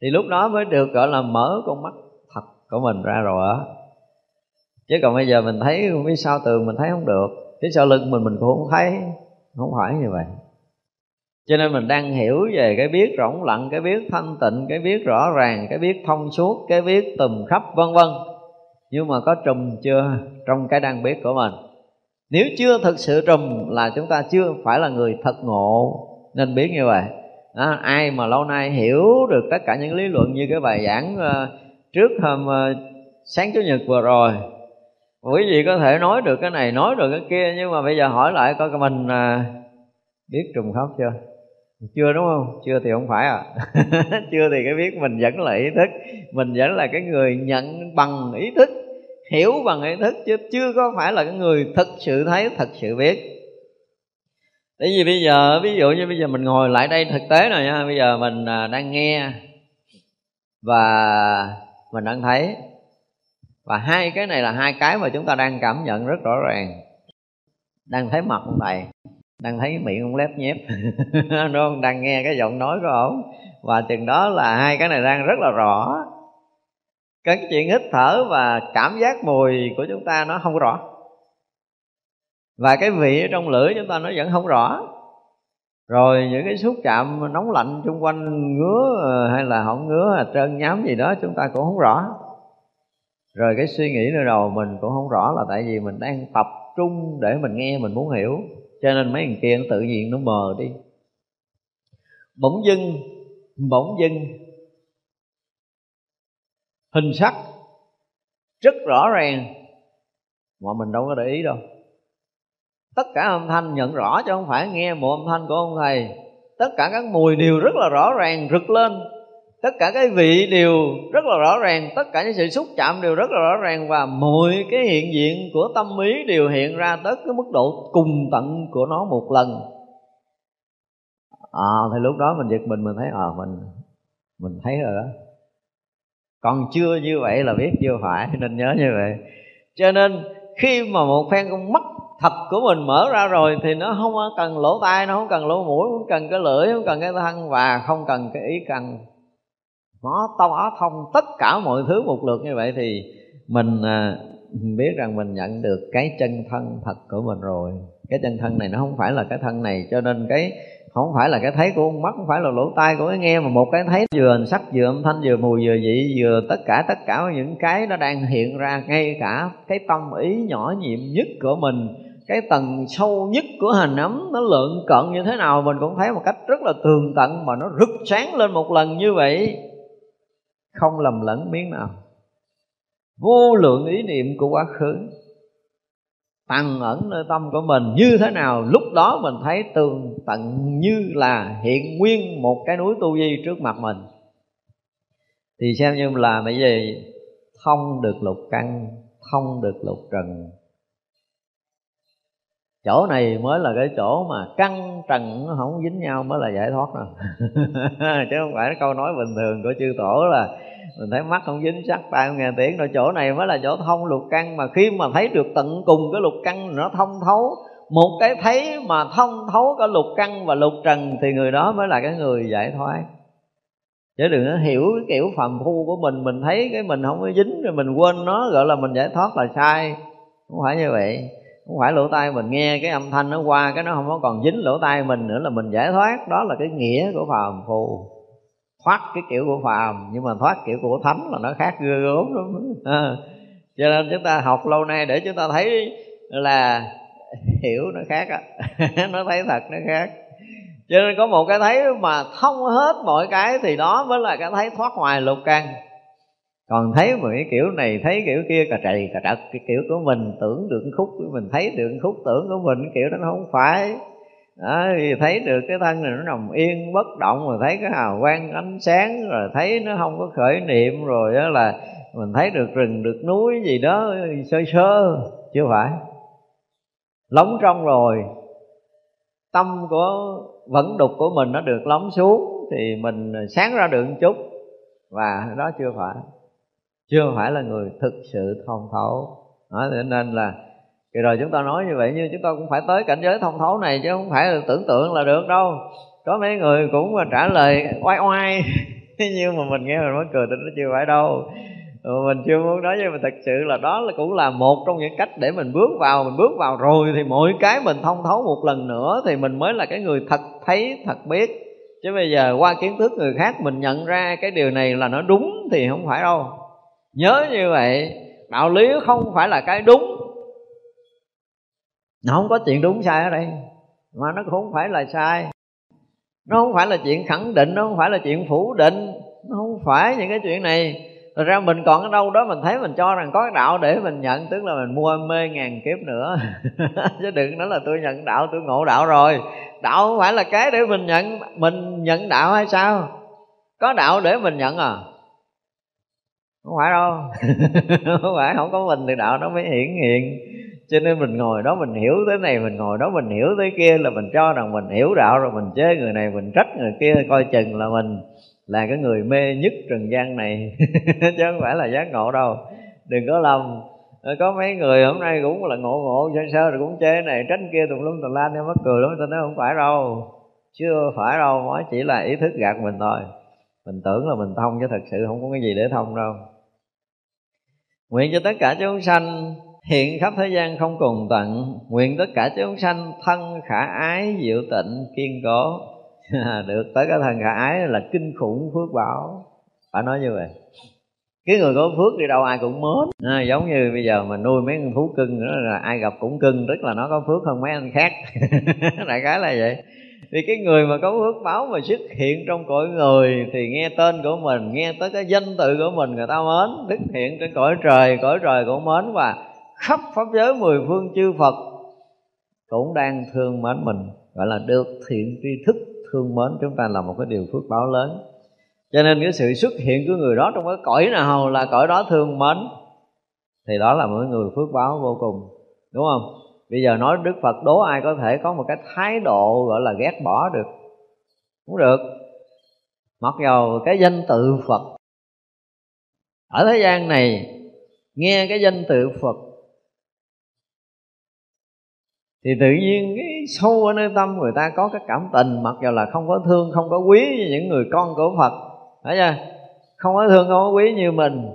Thì lúc đó mới được gọi là mở con mắt thật của mình ra rồi á. Chứ còn bây giờ mình thấy phía sau tường mình thấy không được. Phía sau lưng mình mình cũng không thấy, không phải như vậy. Cho nên mình đang hiểu về cái biết rỗng lặng, cái biết thanh tịnh, cái biết rõ ràng, cái biết thông suốt, cái biết tùm khắp, vân vân. Nhưng mà có trùm chưa? Trong cái đang biết của mình nếu chưa thực sự trùm là chúng ta chưa phải là người thật ngộ nên biết như vậy. Đó, ai mà lâu nay hiểu được tất cả những lý luận như cái bài giảng uh, trước hôm uh, sáng chủ nhật vừa rồi quý vị có thể nói được cái này nói được cái kia nhưng mà bây giờ hỏi lại coi mình uh, biết trùng khớp chưa? Chưa đúng không? Chưa thì không phải à chưa thì cái biết mình vẫn là ý thức mình vẫn là cái người nhận bằng ý thức hiểu bằng ý thức chứ chưa có phải là cái người thực sự thấy, thật sự biết. Tại vì bây giờ, ví dụ như bây giờ mình ngồi lại đây thực tế rồi nha bây giờ mình à, đang nghe và mình đang thấy. Và hai cái này là hai cái mà chúng ta đang cảm nhận rất rõ ràng. Đang thấy mặt ông thầy, đang thấy miệng ông lép nhép. Đúng không? Đang nghe cái giọng nói của ổng. Và chừng đó là hai cái này đang rất là rõ cái chuyện hít thở và cảm giác mùi của chúng ta nó không rõ. Và cái vị ở trong lưỡi chúng ta nó vẫn không rõ. Rồi những cái xúc chạm nóng lạnh xung quanh ngứa ờ, hay là không ngứa, hay trơn nhám gì đó chúng ta cũng không rõ. Rồi cái suy nghĩ nơi đầu mình cũng không rõ là tại vì mình đang tập trung để mình nghe, mình muốn hiểu. Cho nên mấy thằng kia nó tự nhiên nó mờ đi. Bỗng dưng bỗng dưng hình sắc rất rõ ràng. Mà mình đâu có để ý đâu. Tất cả âm thanh nhận rõ chứ không phải nghe một âm thanh của ông thầy. Tất cả các mùi đều rất là rõ ràng rực lên. Tất cả cái vị đều rất là rõ ràng. Tất cả những sự xúc chạm đều rất là rõ ràng. Và mọi cái hiện diện của tâm ý đều hiện ra tới cái mức độ cùng tận của nó một lần. À thì lúc đó mình giật mình mình thấy ờ à, mình mình thấy rồi đó còn chưa như vậy là biết chưa phải, nên nhớ như vậy. Cho nên, khi mà một phen con mắt thật của mình mở ra rồi, thì nó không cần lỗ tai, nó không cần lỗ mũi, không cần cái lưỡi, không cần cái thân và không cần cái ý cần nó tỏ thông tất cả mọi thứ một lượt như vậy thì mình à, biết rằng mình nhận được cái chân thân thật của mình rồi. Cái chân thân này nó không phải là cái thân này, cho nên cái không phải là cái thấy của con mắt, không phải là lỗ tai của cái nghe, mà một cái thấy vừa hình sắc, vừa âm thanh, vừa mùi, vừa vị, vừa tất cả tất cả những cái nó đang hiện ra, ngay cả cái tâm ý nhỏ nhiệm nhất của mình, cái tầng sâu nhất của hình ấm nó lượng cận như thế nào, mình cũng thấy một cách rất là tường tận mà nó rực sáng lên một lần như vậy. Không lầm lẫn miếng nào. Vô lượng ý niệm của quá khứ tàn ẩn nơi tâm của mình như thế nào, lúc đó mình thấy tường tận như là hiện nguyên một cái núi tu di trước mặt mình. Thì xem như là bởi giờ thông được lục căn, thông được lục trần. Chỗ này mới là cái chỗ mà căn trần nó không dính nhau mới là giải thoát rồi chứ không phải cái câu nói bình thường của chư tổ là mình thấy mắt không dính sắc, tai không nghe tiếng. Rồi chỗ này mới là chỗ thông lục căn, mà khi mà thấy được tận cùng cái lục căn, nó thông thấu. Một cái thấy mà thông thấu cả lục căn và lục trần, thì người đó mới là cái người giải thoát. Chứ đừng có hiểu cái kiểu phàm phu của mình. Mình thấy cái mình không có dính, rồi mình quên nó, gọi là mình giải thoát là sai. Không phải như vậy. Không phải lỗ tai mình nghe cái âm thanh nó qua, cái nó không có còn dính lỗ tai mình nữa là mình giải thoát. Đó là cái nghĩa của phàm phu thoát cái kiểu của phàm nhưng mà thoát kiểu của thánh là nó khác ghê gớm lắm. À, cho nên chúng ta học lâu nay để chúng ta thấy là hiểu nó khác á. Nó thấy thật nó khác. Cho nên có một cái thấy mà thông hết mọi cái thì đó mới là cái thấy thoát ngoài lục căn. Còn thấy một cái kiểu này thấy kiểu kia cà trầy cà trật cái kiểu của mình tưởng được khúc mình thấy được khúc tưởng của mình cái kiểu đó nó không phải đó, thì thấy được cái thân này nó nằm yên bất động rồi thấy cái hào quang ánh sáng rồi thấy nó không có khởi niệm rồi đó là mình thấy được rừng được núi gì đó sơ sơ chưa phải. Lóng trong rồi tâm của vẫn đục của mình nó được lóng xuống thì mình sáng ra được một chút và đó chưa phải. Chưa phải là người thực sự thông thấu. Đó, nên là thì rồi chúng ta nói như vậy nhưng chúng ta cũng phải tới cảnh giới thông thấu này, chứ không phải là tưởng tượng là được đâu. Có mấy người cũng trả lời oai oai nhưng mà mình nghe mình mới cười thì nó chưa phải đâu. Ừ, mình chưa muốn nói, nhưng mà thật sự là đó là cũng là một trong những cách để mình bước vào, mình bước vào rồi thì mỗi cái mình thông thấu một lần nữa thì mình mới là cái người thật thấy, thật biết. Chứ bây giờ qua kiến thức người khác, mình nhận ra cái điều này là nó đúng thì không phải đâu. Nhớ như vậy, đạo lý không phải là cái đúng nó không có chuyện đúng sai ở đây. Mà nó cũng không phải là sai. Nó không phải là chuyện khẳng định, nó không phải là chuyện phủ định. Nó không phải những cái chuyện này. Thật ra mình còn ở đâu đó mình thấy mình cho rằng có cái đạo để mình nhận, Tức là mình mua mê ngàn kiếp nữa. Chứ đừng nói là tôi nhận đạo, tôi ngộ đạo rồi. Đạo không phải là cái để mình nhận Mình nhận đạo hay sao? Có đạo để mình nhận à? Không phải đâu. Không phải, không có mình thì đạo nó mới hiển hiện cho nên mình ngồi đó mình hiểu tới này, mình ngồi đó mình hiểu tới kia là mình cho rằng mình hiểu đạo rồi, mình chế người này, mình trách người kia, coi chừng là mình là cái người mê nhất trần gian này. Chứ không phải là giác ngộ đâu. Đừng có lầm. Ờ, có mấy người hôm nay cũng là ngộ ngộ sơ sơ rồi cũng chế này tránh kia, tùm lum tùm la em mất cười lắm. Tôi nói không phải đâu. Chưa phải đâu nó chỉ là ý thức gạt mình thôi. Mình tưởng là mình thông chứ thật sự không có cái gì để thông đâu. Nguyện cho tất cả chúng sanh hiện khắp thế gian không cùng tận nguyện tất cả chúng sanh thân khả ái diệu tịnh kiên cố. Được tới cái thân khả ái là kinh khủng phước bảo phải nói như vậy. Cái người có phước đi đâu ai cũng mến. À, giống như bây giờ mà nuôi mấy con thú cưng đó là ai gặp cũng cưng tức là nó có phước hơn mấy anh khác. Đại khái là vậy. Vì cái người mà có phước báo mà xuất hiện trong cõi người thì nghe tên của mình nghe tới cái danh tự của mình người ta mến. Xuất hiện trên cõi trời cõi trời cũng mến và khắp pháp giới mười phương chư phật cũng đang thương mến mình, gọi là được thiện tri thức thương mến. Chúng ta là một cái điều phước báo lớn. Cho nên cái sự xuất hiện của người đó trong cái cõi nào là cõi đó thương mến, thì đó là một người phước báo vô cùng, đúng không? Bây giờ nói đức phật đố ai có thể có một cái thái độ gọi là ghét bỏ được? Cũng được. Mặc dầu cái danh tự phật ở thế gian này, nghe cái danh tự phật thì tự nhiên cái sâu ở nơi tâm người ta có cái cảm tình, mặc dù là không có thương, không có quý như những người con của phật. Thấy chưa? Không có thương, không có quý như mình.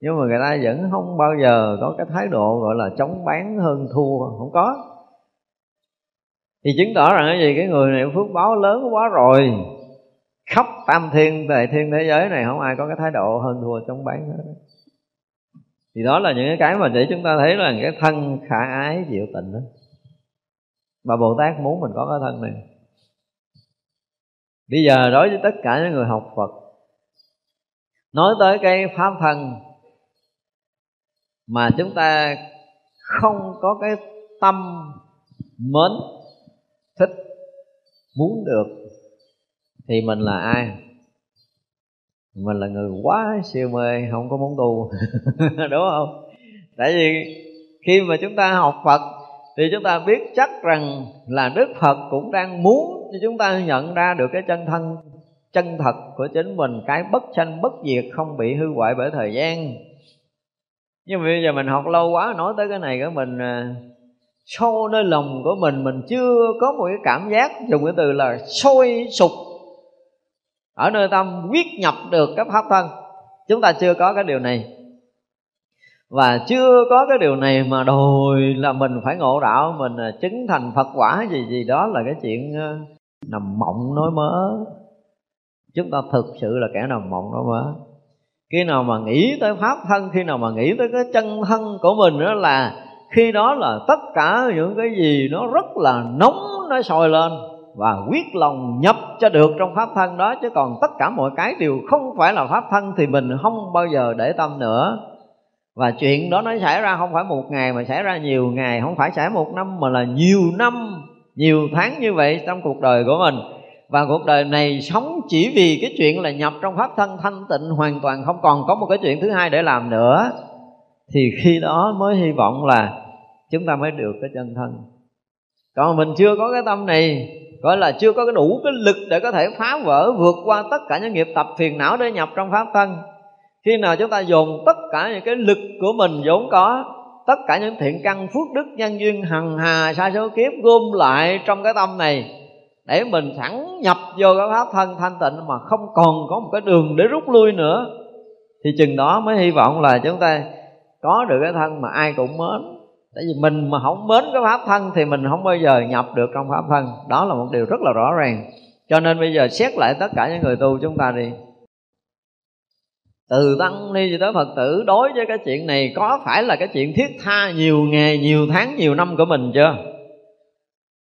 Nhưng mà người ta vẫn không bao giờ có cái thái độ gọi là chống bán hơn thua, không có. Thì chứng tỏ rằng cái gì? Cái người này phước báo lớn quá rồi. Khắp tam thiên về thiên thế giới này không ai có cái thái độ hơn thua chống bán hết. Thì đó là những cái mà để chúng ta thấy là cái thân khả ái diệu tịnh đó mà bồ tát muốn mình có cái thân này. Bây giờ đối với tất cả những người học phật, nói tới cái pháp thân, mà chúng ta không có cái tâm mến, thích, muốn được, thì mình là ai? Mình là người quá siêu mê, không có muốn tu. Đúng không? Tại vì khi mà chúng ta học phật thì chúng ta biết chắc rằng là đức phật cũng đang muốn cho chúng ta nhận ra được cái chân thân, chân thật của chính mình, cái bất sanh, bất diệt, không bị hư hoại bởi thời gian. Nhưng mà bây giờ mình học lâu quá, nói tới cái này của mình à, sâu nơi lòng của mình mình chưa có một cái cảm giác dùng cái từ là sôi sục. Ở nơi tâm quyết nhập được cái pháp thân. Chúng ta chưa có cái điều này và chưa có cái điều này mà đòi là mình phải ngộ đạo, mình à, chứng thành phật quả gì gì đó là cái chuyện à, nằm mộng nói mớ. Chúng ta thực sự là kẻ nằm mộng nói mớ. Khi nào mà nghĩ tới pháp thân, khi nào mà nghĩ tới cái chân thân của mình đó là khi đó là tất cả những cái gì nó rất là nóng nó sôi lên và quyết lòng nhập cho được trong pháp thân đó. Chứ còn tất cả mọi cái đều không phải là pháp thân thì mình không bao giờ để tâm nữa và chuyện đó nó xảy ra không phải một ngày mà xảy ra nhiều ngày, không phải xảy một năm mà là nhiều năm, nhiều tháng như vậy trong cuộc đời của mình. Và cuộc đời này sống chỉ vì cái chuyện là nhập trong pháp thân thanh tịnh hoàn toàn, không còn có một cái chuyện thứ hai để làm nữa. Thì khi đó mới hy vọng là chúng ta mới được cái chân thân. Còn mình chưa có cái tâm này, gọi là chưa có cái đủ cái lực để có thể phá vỡ vượt qua tất cả những nghiệp tập phiền não để nhập trong pháp thân khi nào chúng ta dồn tất cả những cái lực của mình vốn có, tất cả những thiện căn phước đức nhân duyên hằng hà sa số kiếp gom lại trong cái tâm này, để mình sẵn nhập vô cái pháp thân thanh tịnh mà không còn có một cái đường để rút lui nữa, thì chừng đó mới hy vọng là chúng ta có được cái thân mà ai cũng mến. Tại vì mình mà không mến cái pháp thân thì mình không bao giờ nhập được trong pháp thân. Đó là một điều rất là rõ ràng. Cho nên bây giờ xét lại tất cả những người tu chúng ta đi từ tăng ni cho tới phật tử, đối với cái chuyện này có phải là cái chuyện thiết tha nhiều ngày, nhiều tháng, nhiều năm của mình chưa?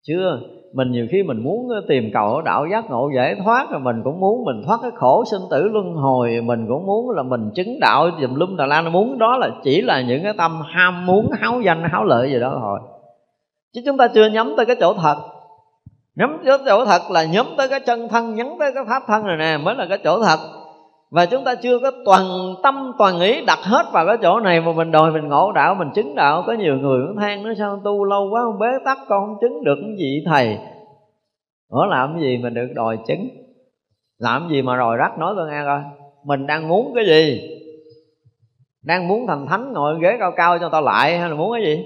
Chưa. Mình nhiều khi mình muốn tìm cầu đạo giác ngộ giải thoát rồi mình cũng muốn mình thoát cái khổ sinh tử luân hồi, mình cũng muốn là mình chứng đạo dùm lum đà la. Nó muốn đó là chỉ là những cái tâm ham muốn, háo danh, háo lợi gì đó thôi. Chứ chúng ta chưa nhắm tới cái chỗ thật. Nhắm tới chỗ thật là nhắm tới cái chân thân, nhắm tới cái pháp thân rồi nè, mới là cái chỗ thật và chúng ta chưa có toàn tâm, toàn ý đặt hết vào cái chỗ này mà mình đòi mình ngộ đạo, mình chứng đạo. Có nhiều người cũng than nó, sao tu lâu quá, không bế tắc, con không chứng được cái gì, thầy? Nó làm cái gì mà được đòi chứng? Làm gì mà rồi rắc? Nói tôi nghe coi. Mình đang muốn cái gì? Đang muốn thành thánh ngồi ghế cao cao cho tao lại hay là muốn cái gì?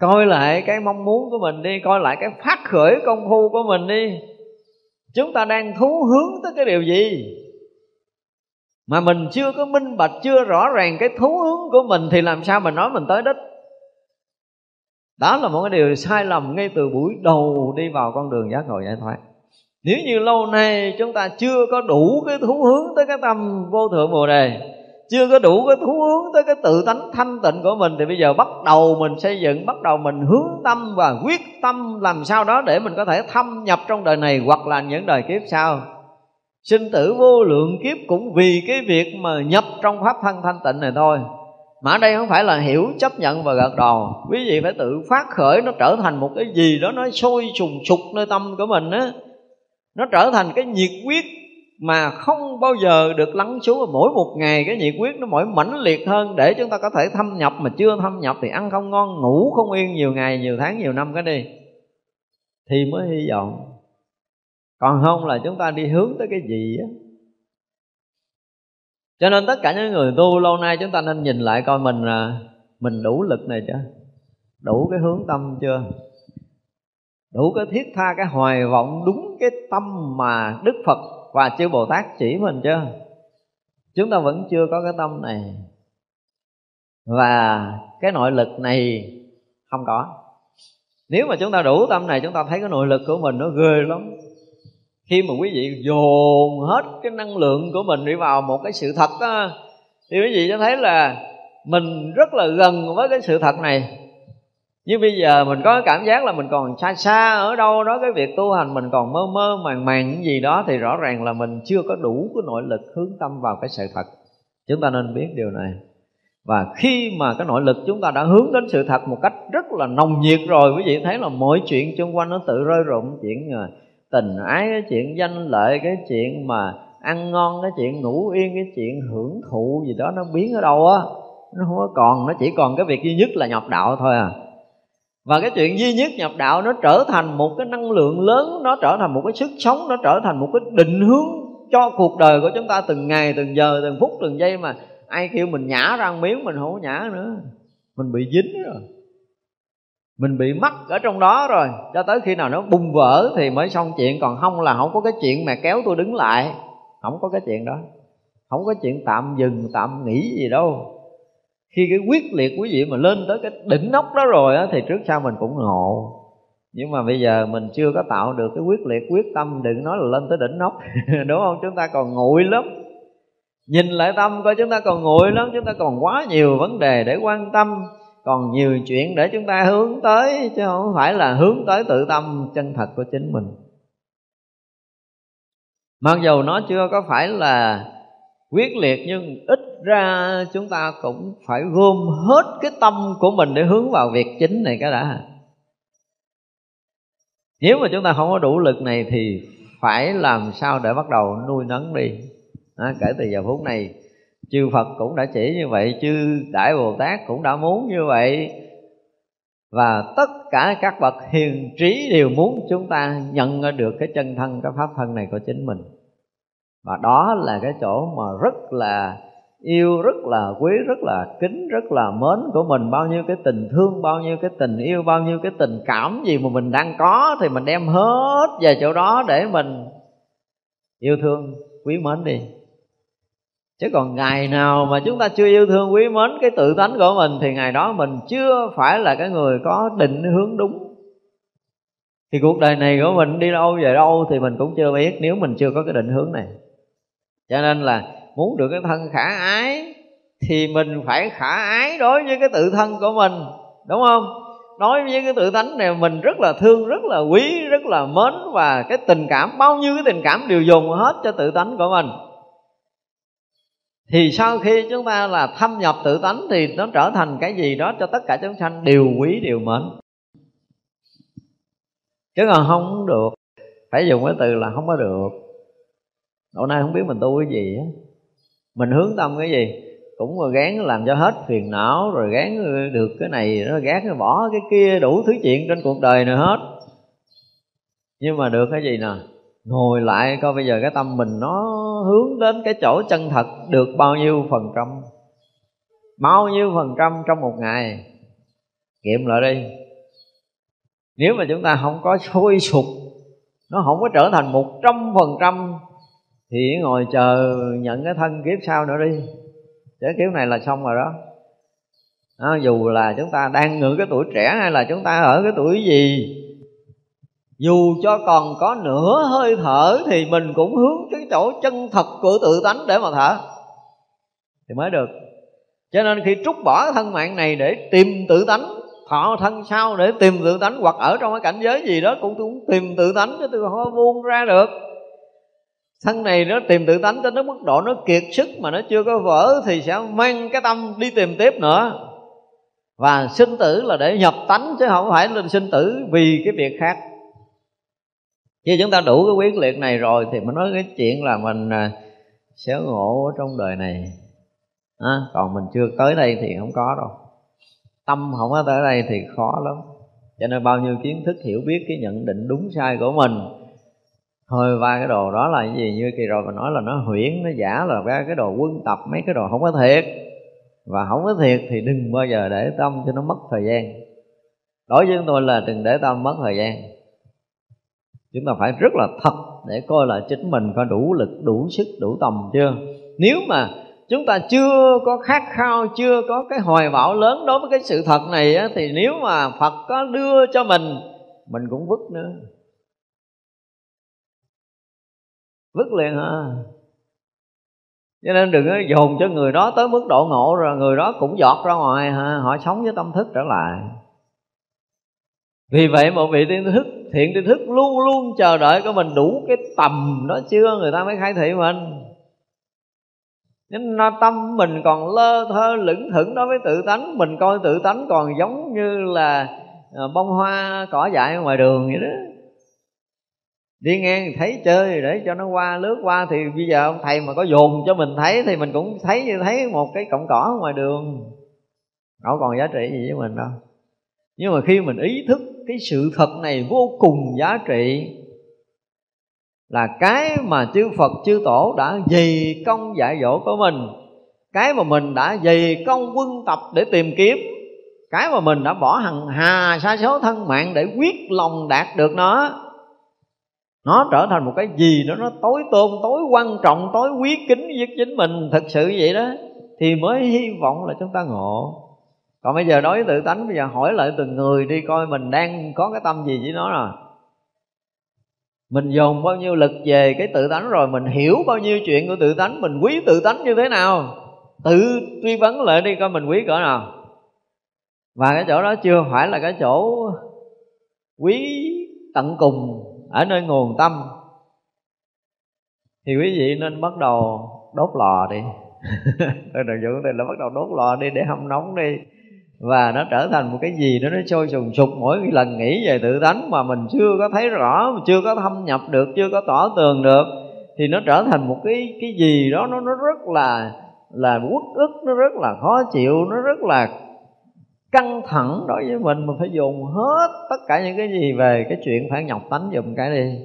Coi lại cái mong muốn của mình đi, coi lại cái phát khởi công phu của mình đi. Chúng ta đang thú hướng tới cái điều gì? Mà mình chưa có minh bạch, chưa rõ ràng cái thú hướng của mình thì làm sao mình nói mình tới đích? Đó là một cái điều sai lầm ngay từ buổi đầu đi vào con đường giác ngộ giải thoát. Nếu như lâu nay chúng ta chưa có đủ cái thú hướng tới cái tâm vô thượng bồ đề, chưa có đủ cái thú hướng tới cái tự tánh thanh tịnh của mình, thì bây giờ bắt đầu mình xây dựng, bắt đầu mình hướng tâm và quyết tâm làm sao đó để mình có thể thâm nhập trong đời này hoặc là những đời kiếp sau sinh tử vô lượng kiếp cũng vì cái việc mà nhập trong pháp thân thanh tịnh này thôi. Mà ở đây không phải là hiểu, chấp nhận và gật đầu. Quý vị phải tự phát khởi, nó trở thành một cái gì đó nó sôi sùng sục nơi tâm của mình á. Nó trở thành cái nhiệt quyết mà không bao giờ được lắng xuống. Mỗi một ngày cái nhiệt quyết nó mỗi mãnh liệt hơn để chúng ta có thể thâm nhập mà chưa thâm nhập thì ăn không ngon, ngủ không yên nhiều ngày, nhiều tháng, nhiều năm cái đi. Thì mới hy vọng còn không là chúng ta đi hướng tới cái gì á? Cho nên tất cả những người tu lâu nay chúng ta nên nhìn lại coi mình là, mình đủ lực này chưa? Đủ cái hướng tâm chưa? Đủ cái thiết tha, cái hoài vọng đúng cái tâm mà đức phật và chư bồ tát chỉ mình chưa? Chúng ta vẫn chưa có cái tâm này. Và cái nội lực này không có. Nếu mà chúng ta đủ tâm này, chúng ta thấy cái nội lực của mình nó ghê lắm khi mà quý vị dồn hết cái năng lượng của mình đi vào một cái sự thật đó thì quý vị sẽ thấy là mình rất là gần với cái sự thật này. Nhưng bây giờ mình có cái cảm giác là mình còn xa xa ở đâu đó, cái việc tu hành mình còn mơ mơ màng màng những gì đó, thì rõ ràng là mình chưa có đủ cái nội lực hướng tâm vào cái sự thật. Chúng ta nên biết điều này. Và khi mà cái nội lực chúng ta đã hướng đến sự thật một cách rất là nồng nhiệt rồi, quý vị thấy là mọi chuyện xung quanh nó tự rơi rụng, chuyện rồi tình ái cái chuyện danh lợi cái chuyện mà ăn ngon cái chuyện, ngủ yên cái chuyện, hưởng thụ gì đó nó biến ở đâu á, nó không có còn, nó chỉ còn cái việc duy nhất là nhập đạo thôi à. Và cái chuyện duy nhất nhập đạo nó trở thành một cái năng lượng lớn, nó trở thành một cái sức sống, nó trở thành một cái định hướng cho cuộc đời của chúng ta từng ngày, từng giờ, từng phút, từng giây mà ai kêu mình nhả ra ăn miếng mình không có nhả nữa, mình bị dính rồi mình bị mắc ở trong đó rồi. Cho tới khi nào nó bùng vỡ thì mới xong chuyện. Còn không là không có cái chuyện mà kéo tôi đứng lại. Không có cái chuyện đó. Không có chuyện tạm dừng, tạm nghỉ gì đâu. Khi cái quyết liệt quý vị mà lên tới cái đỉnh nóc đó rồi á, thì trước sau mình cũng ngộ. Nhưng mà bây giờ mình chưa có tạo được cái quyết liệt, quyết tâm đừng nói là lên tới đỉnh nóc. Đúng không? Chúng ta còn nguội lắm. Nhìn lại tâm coi chúng ta còn nguội lắm. Chúng ta còn quá nhiều vấn đề để quan tâm còn nhiều chuyện để chúng ta hướng tới chứ không phải là hướng tới tự tâm chân thật của chính mình. Mặc dù nó chưa có phải là quyết liệt nhưng ít ra chúng ta cũng phải gom hết cái tâm của mình để hướng vào việc chính này cái đã. Nếu mà chúng ta không có đủ lực này thì phải làm sao để bắt đầu nuôi nấng đi? À, kể từ giờ phút này chư Phật cũng đã chỉ như vậy, chư Đại Bồ Tát cũng đã muốn như vậy. Và tất cả các bậc hiền trí đều muốn chúng ta nhận được cái chân thân, cái pháp thân này của chính mình. Và đó là cái chỗ mà rất là yêu, rất là quý, rất là kính, rất là mến của mình. Bao nhiêu cái tình thương, bao nhiêu cái tình yêu, bao nhiêu cái tình cảm gì mà mình đang có thì mình đem hết về chỗ đó để mình yêu thương, quý mến đi chứ còn ngày nào mà chúng ta chưa yêu thương quý mến cái tự tánh của mình, thì ngày đó mình chưa phải là cái người có định hướng đúng. Thì cuộc đời này của mình đi đâu về đâu thì mình cũng chưa biết, nếu mình chưa có cái định hướng này. Cho nên là muốn được cái thân khả ái, thì mình phải khả ái đối với cái tự thân của mình, đúng không? Đối với cái tự tánh này mình rất là thương, rất là quý, rất là mến, và cái tình cảm, bao nhiêu cái tình cảm đều dùng hết cho tự tánh của mình thì sau khi chúng ta là thâm nhập tự tánh thì nó trở thành cái gì đó cho tất cả chúng sanh đều quý, đều mến. Chứ còn không được. Phải dùng cái từ là không có được. Hôm nay không biết mình tu cái gì á. Mình hướng tâm cái gì? Cũng mà gán làm cho hết phiền não, rồi gán được cái này nó gán bỏ cái kia, đủ thứ chuyện trên cuộc đời này hết. Nhưng mà được cái gì nè? Ngồi lại coi bây giờ cái tâm mình nó hướng đến cái chỗ chân thật được bao nhiêu phần trăm. Bao nhiêu phần trăm trong một ngày? Kiệm lại đi. Nếu mà chúng ta không có sôi sục nó không có trở thành một trăm phần trăm thì ngồi chờ nhận cái thân kiếp sau nữa đi. Chứ kiếp này là xong rồi đó. À, dù là chúng ta đang ngự cái tuổi trẻ hay là chúng ta ở cái tuổi gì dù cho còn có nửa hơi thở thì mình cũng hướng cái chỗ chân thật của tự tánh để mà thở. Thì mới được. Cho nên khi trút bỏ thân mạng này để tìm tự tánh, thọ thân sau để tìm tự tánh, hoặc ở trong cái cảnh giới gì đó cũng cũng tìm tự tánh chứ tôi không buông ra được. Thân này nó tìm tự tánh tới nó mức độ nó kiệt sức mà nó chưa có vỡ thì sẽ mang cái tâm đi tìm tiếp nữa. Và sinh tử là để nhập tánh chứ không phải là sinh tử vì cái việc khác khi chúng ta đủ cái quyết liệt này rồi thì mới nói cái chuyện là mình à, sẽ ngộ ở trong đời này. À, còn mình chưa tới đây thì không có đâu. Tâm không có tới đây thì khó lắm. Cho nên bao nhiêu kiến thức hiểu biết cái nhận định đúng sai của mình thôi ba cái đồ đó là cái gì? Như kỳ rồi mình nói là nó huyễn nó giả là cái cái đồ quân tập mấy cái đồ không có thiệt. Và không có thiệt thì đừng bao giờ để tâm cho nó mất thời gian. Đối với chúng tôi là đừng để tâm mất thời gian chúng ta phải rất là thật để coi là chính mình có đủ lực đủ sức đủ tầm chưa? Nếu mà chúng ta chưa có khát khao chưa có cái hoài bão lớn đối với cái sự thật này á, thì nếu mà phật có đưa cho mình mình cũng vứt nữa. Vứt liền ha. Cho nên đừng có dồn cho người đó tới mức độ ngộ rồi người đó cũng giọt ra ngoài ha họ sống với tâm thức trở lại. Vì vậy một vị tiên thức thiện tri thức luôn luôn chờ đợi của mình đủ cái tầm đó chưa? Người ta mới khai thị mình. Nên tâm mình còn lơ thơ lững thững đối với tự tánh. Mình coi tự tánh còn giống như là à, bông hoa cỏ dại ngoài đường vậy đó. Đi ngang thấy chơi, để cho nó qua, lướt qua thì bây giờ ông thầy mà có dồn cho mình thấy thì mình cũng thấy như thấy một cái cọng cỏ ngoài đường. Đâu còn giá trị gì với mình đâu. Nhưng mà khi mình ý thức cái sự thật này vô cùng giá trị. Là cái mà chư Phật, chư Tổ đã dày công dạy dỗ của mình. Cái mà mình đã dày công quân tập để tìm kiếm. Cái mà mình đã bỏ hằng hà sa số thân mạng để quyết lòng đạt được nó. Nó trở thành một cái gì đó nó tối tôn tối quan trọng, tối quý kính với chính mình. Thật sự vậy đó, thì mới hy vọng là chúng ta ngộ còn bây giờ đối với tự tánh, bây giờ hỏi lại từng người đi coi mình đang có cái tâm gì với nó rồi. Mình dồn bao nhiêu lực về cái tự tánh rồi, mình hiểu bao nhiêu chuyện của tự tánh, mình quý tự tánh như thế nào, tự truy vấn lại đi coi mình quý cỡ nào. Và cái chỗ đó chưa phải là cái chỗ quý tận cùng ở nơi nguồn tâm. Thì quý vị nên bắt đầu đốt lò đi. Tôi đừng dụ tôi là bắt đầu đốt lò đi để hâm nóng đi và nó trở thành một cái gì đó, nó sôi sùng sục mỗi lần nghĩ về tự tánh mà mình chưa có thấy rõ, chưa có thâm nhập được, chưa có tỏ tường được, thì nó trở thành một cái cái gì đó, nó nó rất là là uất ức, nó rất là khó chịu, nó rất là căng thẳng đối với mình. Mình phải dùng hết tất cả những cái gì về cái chuyện phải nhọc tánh dùm cái đi.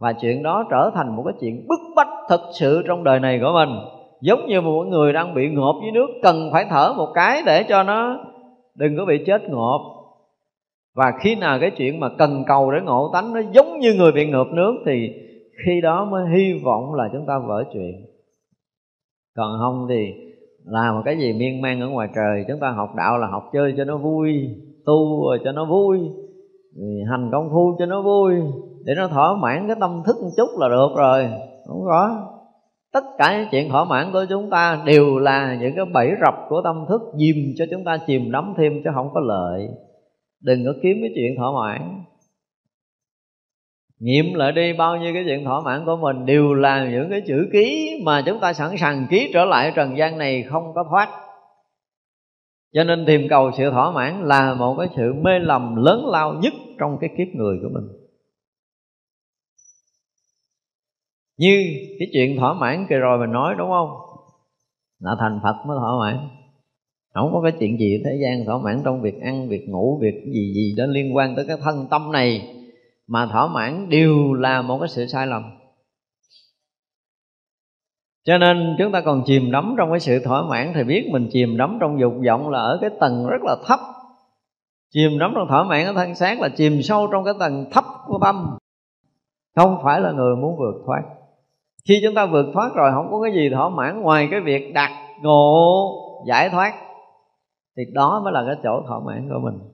Và chuyện đó trở thành một cái chuyện bức bách thực sự trong đời này của mình giống như một người đang bị ngộp dưới nước, cần phải thở một cái để cho nó đừng có bị chết ngộp. Và khi nào cái chuyện mà cần cầu để ngộ tánh nó giống như người bị ngộp nước, thì khi đó mới hy vọng là chúng ta vỡ chuyện. Còn không thì làm một cái gì miên man ở ngoài trời, chúng ta học đạo là học chơi cho nó vui, tu cho nó vui, hành công phu cho nó vui, để nó thỏa mãn cái tâm thức một chút là được rồi. Không có tất cả những chuyện thỏa mãn của chúng ta đều là những cái bẫy rập của tâm thức dìm cho chúng ta chìm đắm thêm chứ không có lợi. Đừng có kiếm cái chuyện thỏa mãn. Nghiệm lại đi, bao nhiêu cái chuyện thỏa mãn của mình đều là những cái chữ ký mà chúng ta sẵn sàng ký trở lại trần gian này không có thoát. Cho nên tìm cầu sự thỏa mãn là một cái sự mê lầm lớn lao nhất trong cái kiếp người của mình. Như cái chuyện thỏa mãn kia rồi mình nói, đúng không? Là thành phật mới thỏa mãn. Không có cái chuyện gì thế gian thỏa mãn trong việc ăn, việc ngủ, việc gì gì đó liên quan tới cái thân tâm này. Mà thỏa mãn đều là một cái sự sai lầm. Cho nên chúng ta còn chìm đắm trong cái sự thỏa mãn thì biết mình chìm đắm trong dục vọng là ở cái tầng rất là thấp. Chìm đắm trong thỏa mãn ở thân xác là chìm sâu trong cái tầng thấp của tâm. Không phải là người muốn vượt thoát khi chúng ta vượt thoát rồi, không có cái gì thỏa mãn ngoài cái việc đặt ngộ, giải thoát, thì đó mới là cái chỗ thỏa mãn của mình.